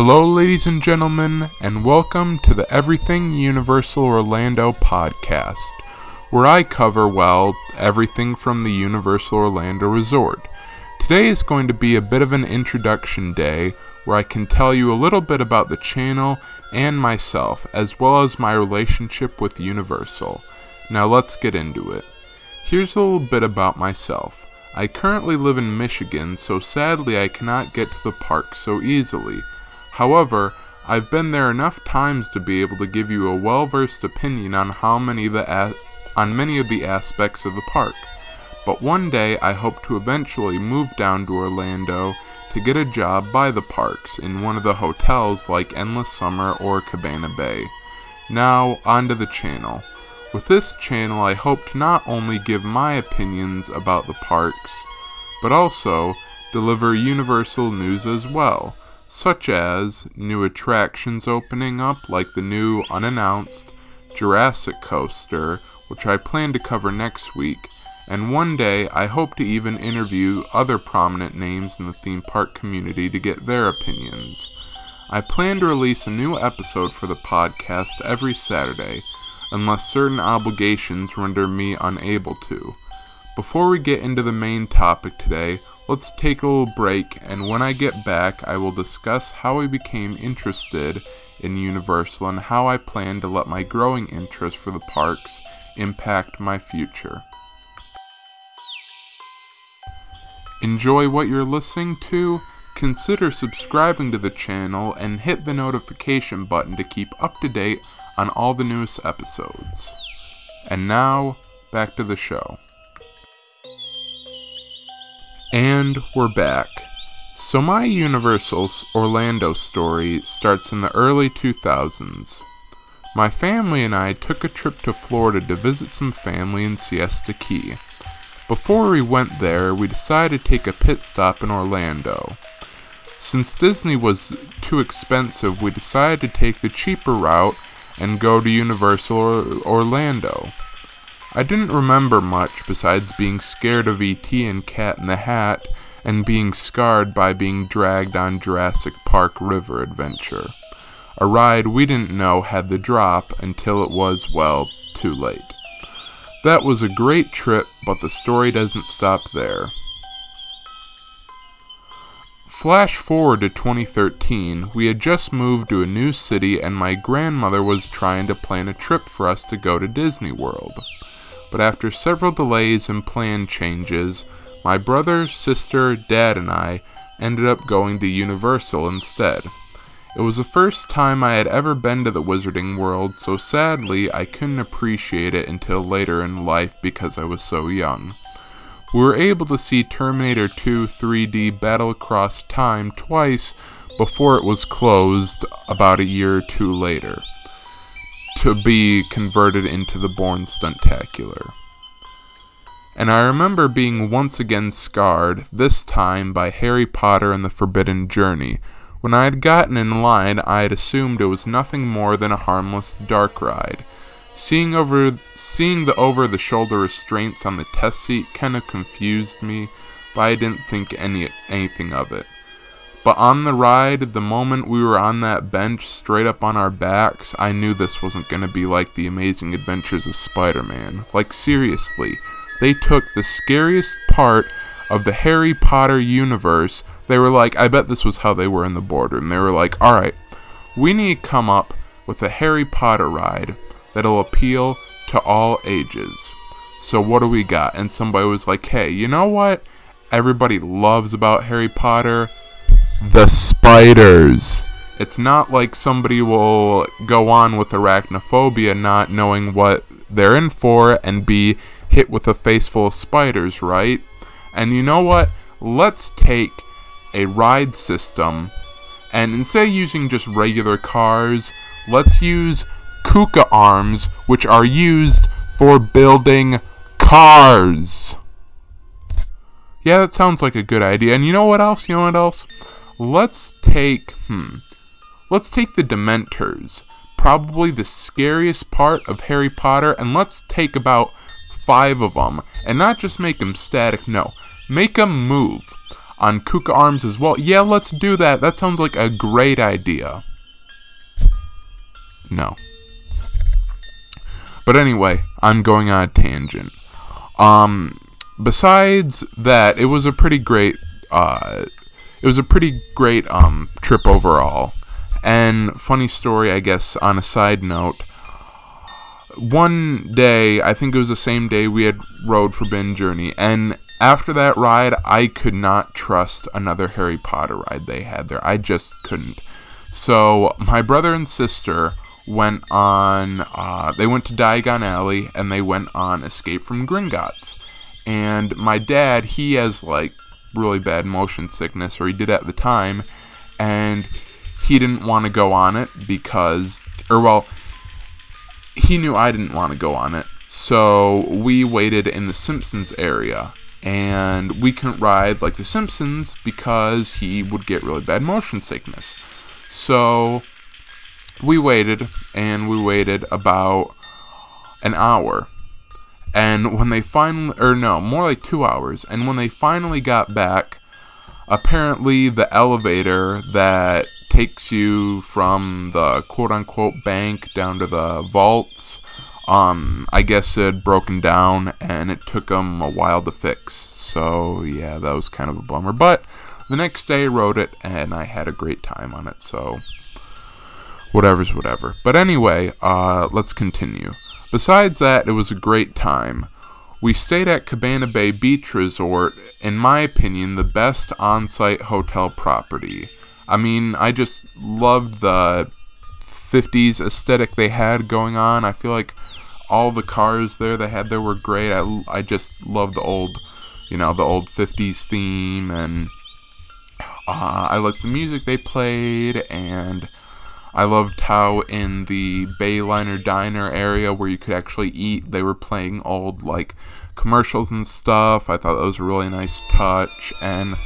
Hello, ladies and gentlemen, and welcome to the Everything Universal Orlando podcast, where I cover, well, everything from the Universal Orlando Resort. Today is going to be a bit of an introduction day where I can tell you a little bit about the channel and myself, as well as my relationship with Universal. Now let's get into it. Here's a little bit about myself. I currently live in Michigan, so sadly I cannot get to the park so easily. However, I've been there enough times to be able to give you a well-versed opinion on how many the on many of the aspects of the park. But one day I hope to eventually move down to Orlando to get a job by the parks in one of the hotels like Endless Summer or Cabana Bay. Now, onto the channel. With this channel I hope to not only give my opinions about the parks, but also deliver universal news as well such as new attractions opening up like the new unannounced Jurassic Coaster, which I plan to cover next week, and one day I hope to even interview other prominent names in the theme park community to get their opinions. I plan to release a new episode for the podcast every Saturday, unless certain obligations render me unable to. Before we get into the main topic today, Let's take a little break, and when I get back, I will discuss how I became interested in Universal and how I plan to let my growing interest for the parks impact my future. Enjoy what you're listening to? Consider subscribing to the channel and hit the notification button to keep up to date on all the newest episodes. And now, back to the show. And we're back. So, my Universal Orlando story starts in the early 2000s. My family and I took a trip to Florida to visit some family in Siesta Key. Before we went there, we decided to take a pit stop in Orlando. Since Disney was too expensive, we decided to take the cheaper route and go to Universal Orlando. I didn't remember much besides being scared of E.T. and Cat in the Hat and being scarred by being dragged on Jurassic Park River Adventure. A ride we didn't know had the drop until it was, well, too late. That was a great trip, but the story doesn't stop there. Flash forward to 2013, we had just moved to a new city and my grandmother was trying to plan a trip for us to go to Disney World but after several delays and plan changes, my brother, sister, dad, and I ended up going to Universal instead. It was the first time I had ever been to the Wizarding World, so sadly I couldn't appreciate it until later in life because I was so young. We were able to see Terminator 2 3D Battle Across Time twice before it was closed about a year or two later to be converted into the Bourne Stuntacular. And I remember being once again scarred, this time by Harry Potter and the Forbidden Journey. When I had gotten in line, I had assumed it was nothing more than a harmless dark ride. Seeing over seeing the over the shoulder restraints on the test seat kind of confused me, but I didn't think any anything of it. But on the ride, the moment we were on that bench straight up on our backs, I knew this wasn't going to be like the amazing adventures of Spider Man. Like, seriously, they took the scariest part of the Harry Potter universe. They were like, I bet this was how they were in the boardroom. They were like, alright, we need to come up with a Harry Potter ride that'll appeal to all ages. So, what do we got? And somebody was like, hey, you know what? Everybody loves about Harry Potter the spiders. It's not like somebody will go on with arachnophobia not knowing what they're in for and be hit with a face full of spiders, right? And you know what? Let's take a ride system and instead of using just regular cars, let's use KUKA arms, which are used for building cars. Yeah, that sounds like a good idea. And you know what else? You know what else? Let's take, hmm, let's take the Dementors, probably the scariest part of Harry Potter, and let's take about five of them, and not just make them static, no, make them move. on Kuka Arms as well. Yeah, let's do that. That sounds like a great idea. No. But anyway, I'm going on a tangent. Um, besides that, it was a pretty great, uh, it was a pretty great, um, trip overall. And funny story, I guess, on a side note, one day, I think it was the same day we had rode Forbidden Journey, and after that ride, I could not trust another Harry Potter ride they had there. I just couldn't. So my brother and sister went on. Uh, they went to Diagon Alley and they went on Escape from Gringotts. And my dad, he has like really bad motion sickness, or he did at the time, and he didn't want to go on it because, or well, he knew I didn't want to go on it. So we waited in the Simpsons area and we couldn't ride like the Simpsons because he would get really bad motion sickness. So we waited and we waited about an hour. And when they finally, or no, more like two hours. And when they finally got back, apparently the elevator that takes you from the quote unquote bank down to the vaults um, I guess it had broken down and it took them a while to fix. So, yeah, that was kind of a bummer. But the next day I rode it and I had a great time on it. So, whatever's whatever. But anyway, uh, let's continue. Besides that, it was a great time. We stayed at Cabana Bay Beach Resort, in my opinion, the best on site hotel property. I mean, I just loved the 50s aesthetic they had going on. I feel like all the cars there they had there were great. I, I just love the old, you know, the old 50s theme, and uh, I liked the music they played, and I loved how in the Bayliner Diner area where you could actually eat, they were playing old, like, commercials and stuff. I thought that was a really nice touch, and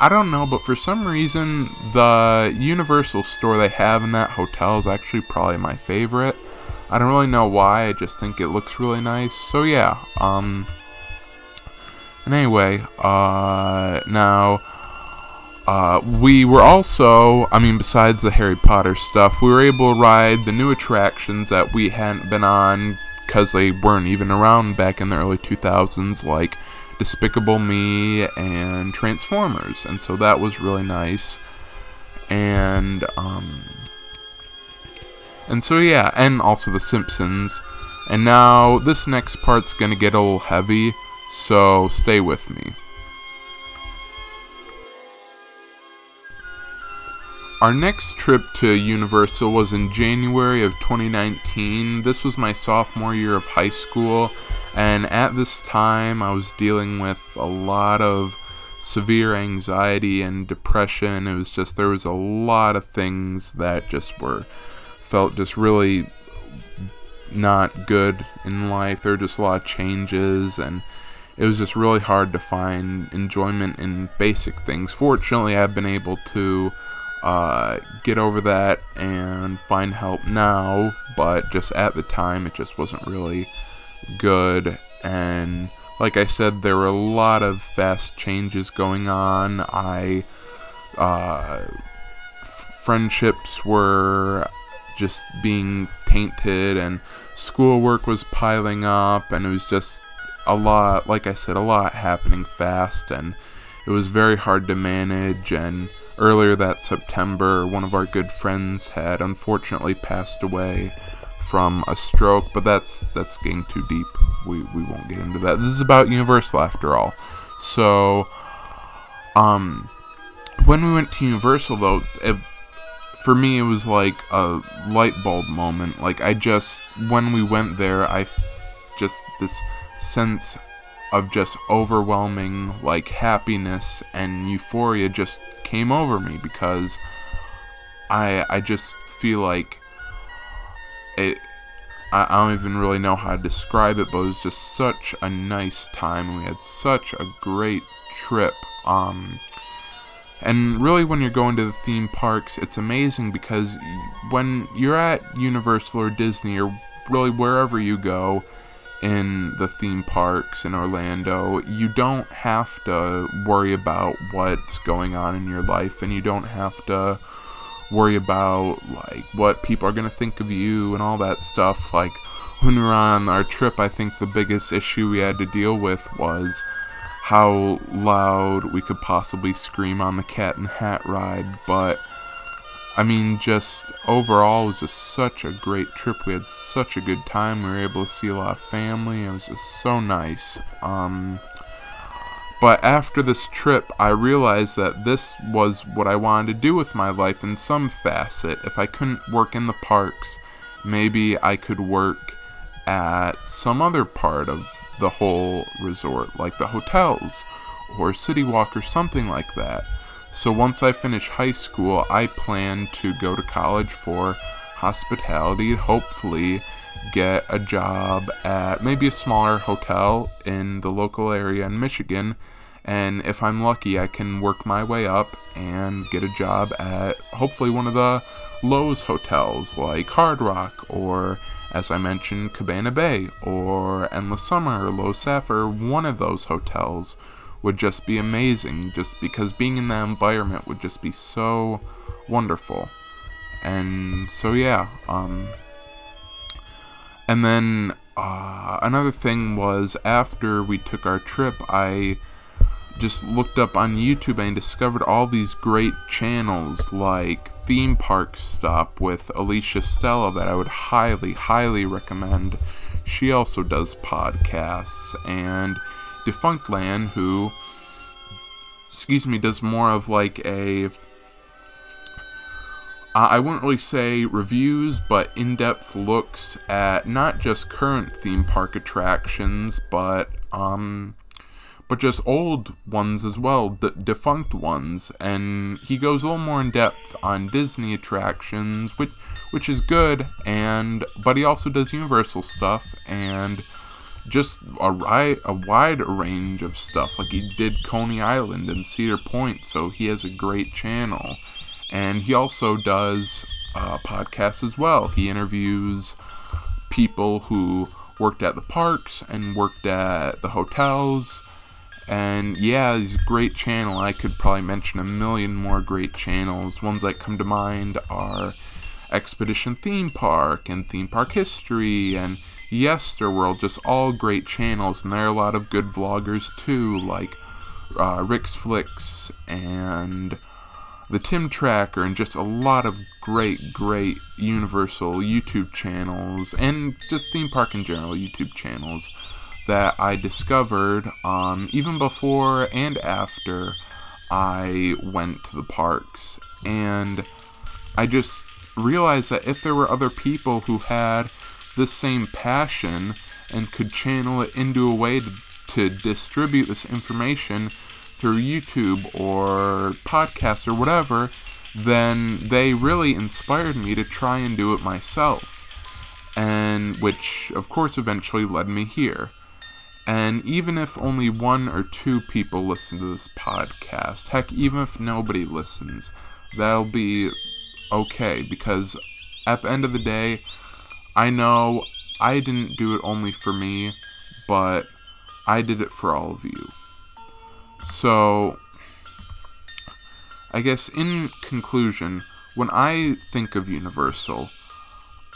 I don't know, but for some reason, the Universal store they have in that hotel is actually probably my favorite. I don't really know why, I just think it looks really nice. So yeah, um and anyway, uh now uh, we were also, I mean, besides the Harry Potter stuff, we were able to ride the new attractions that we hadn't been on because they weren't even around back in the early 2000s, like Despicable Me and Transformers. And so that was really nice. And, um, and so yeah, and also The Simpsons. And now this next part's gonna get a little heavy, so stay with me. Our next trip to Universal was in January of 2019. This was my sophomore year of high school, and at this time I was dealing with a lot of severe anxiety and depression. It was just, there was a lot of things that just were felt just really not good in life. There were just a lot of changes, and it was just really hard to find enjoyment in basic things. Fortunately, I've been able to uh, get over that and find help now, but just at the time, it just wasn't really good. And like I said, there were a lot of fast changes going on. I, uh, f- friendships were just being tainted and schoolwork was piling up and it was just a lot like I said a lot happening fast and it was very hard to manage and earlier that September one of our good friends had unfortunately passed away from a stroke but that's that's getting too deep. We we won't get into that. This is about universal after all. So um when we went to universal though it, for me it was like a light bulb moment. Like i just when we went there i just this sense of just overwhelming like happiness and euphoria just came over me because i i just feel like it I, I don't even really know how to describe it but it was just such a nice time and we had such a great trip um and really, when you're going to the theme parks, it's amazing because when you're at Universal or Disney or really wherever you go, in the theme parks in Orlando, you don't have to worry about what's going on in your life and you don't have to worry about like what people are going to think of you and all that stuff. Like when we were on our trip, I think the biggest issue we had to deal with was how loud we could possibly scream on the cat and hat ride, but I mean, just overall, it was just such a great trip. We had such a good time. We were able to see a lot of family. It was just so nice. Um, but after this trip, I realized that this was what I wanted to do with my life in some facet. If I couldn't work in the parks, maybe I could work at some other part of the whole resort, like the hotels or City Walk or something like that. So once I finish high school, I plan to go to college for hospitality, hopefully get a job at maybe a smaller hotel in the local area in Michigan. And if I'm lucky, I can work my way up and get a job at hopefully one of the Loews hotels like Hard Rock or, as I mentioned, Cabana Bay or Endless Summer or Loews Sapphire, one of those hotels would just be amazing just because being in that environment would just be so wonderful. And so yeah, um and then uh, another thing was after we took our trip, I just looked up on YouTube and discovered all these great channels like Theme Park Stop with Alicia Stella that I would highly, highly recommend. She also does podcasts and Defunctland, who, excuse me, does more of like a. Uh, I wouldn't really say reviews, but in depth looks at not just current theme park attractions, but um, but just old ones as well, defunct ones. And he goes a little more in depth on Disney attractions, which which is good. And but he also does Universal stuff and just a, ri- a wide range of stuff. Like he did Coney Island and Cedar Point, so he has a great channel. And he also does uh, podcasts as well. He interviews people who worked at the parks and worked at the hotels. And yeah, he's a great channel. I could probably mention a million more great channels. Ones that come to mind are Expedition Theme Park and Theme Park History and Yesterworld, just all great channels, and there are a lot of good vloggers too, like uh, Rick's Flicks and the Tim Tracker, and just a lot of great, great Universal YouTube channels, and just theme park in general YouTube channels that I discovered um, even before and after I went to the parks. And I just realized that if there were other people who had this same passion and could channel it into a way to, to distribute this information through YouTube or podcasts or whatever, then they really inspired me to try and do it myself. And which, of course, eventually led me here. And even if only one or two people listen to this podcast, heck, even if nobody listens, that'll be okay because at the end of the day, I know I didn't do it only for me, but I did it for all of you. So, I guess in conclusion, when I think of Universal,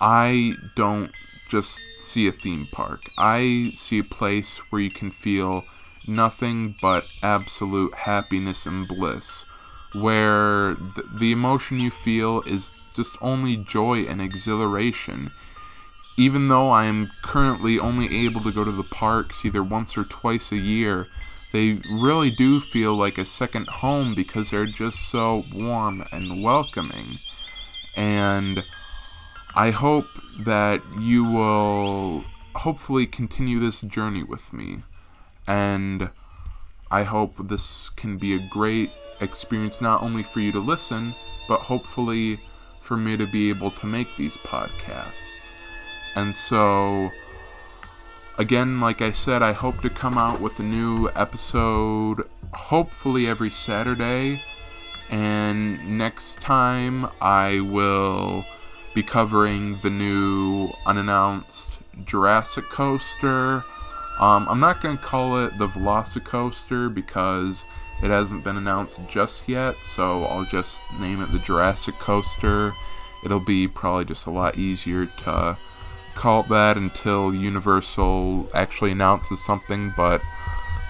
I don't just see a theme park. I see a place where you can feel nothing but absolute happiness and bliss, where th- the emotion you feel is just only joy and exhilaration even though I am currently only able to go to the parks either once or twice a year, they really do feel like a second home because they're just so warm and welcoming. And I hope that you will hopefully continue this journey with me. And I hope this can be a great experience not only for you to listen, but hopefully for me to be able to make these podcasts. And so, again, like I said, I hope to come out with a new episode hopefully every Saturday. And next time I will be covering the new unannounced Jurassic Coaster. Um, I'm not going to call it the Velocicoaster because it hasn't been announced just yet, so I'll just name it the Jurassic Coaster. It'll be probably just a lot easier to call it that until Universal actually announces something, but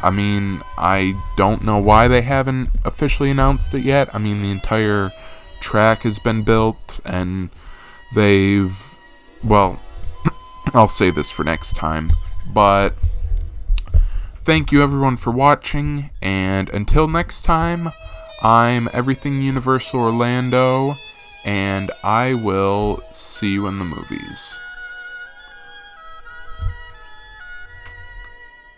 I mean, I don't know why they haven't officially announced it yet. I mean, the entire track has been built, and they've. Well, I'll say this for next time, but thank you everyone for watching, and until next time, I'm Everything Universal Orlando, and I will see you in the movies.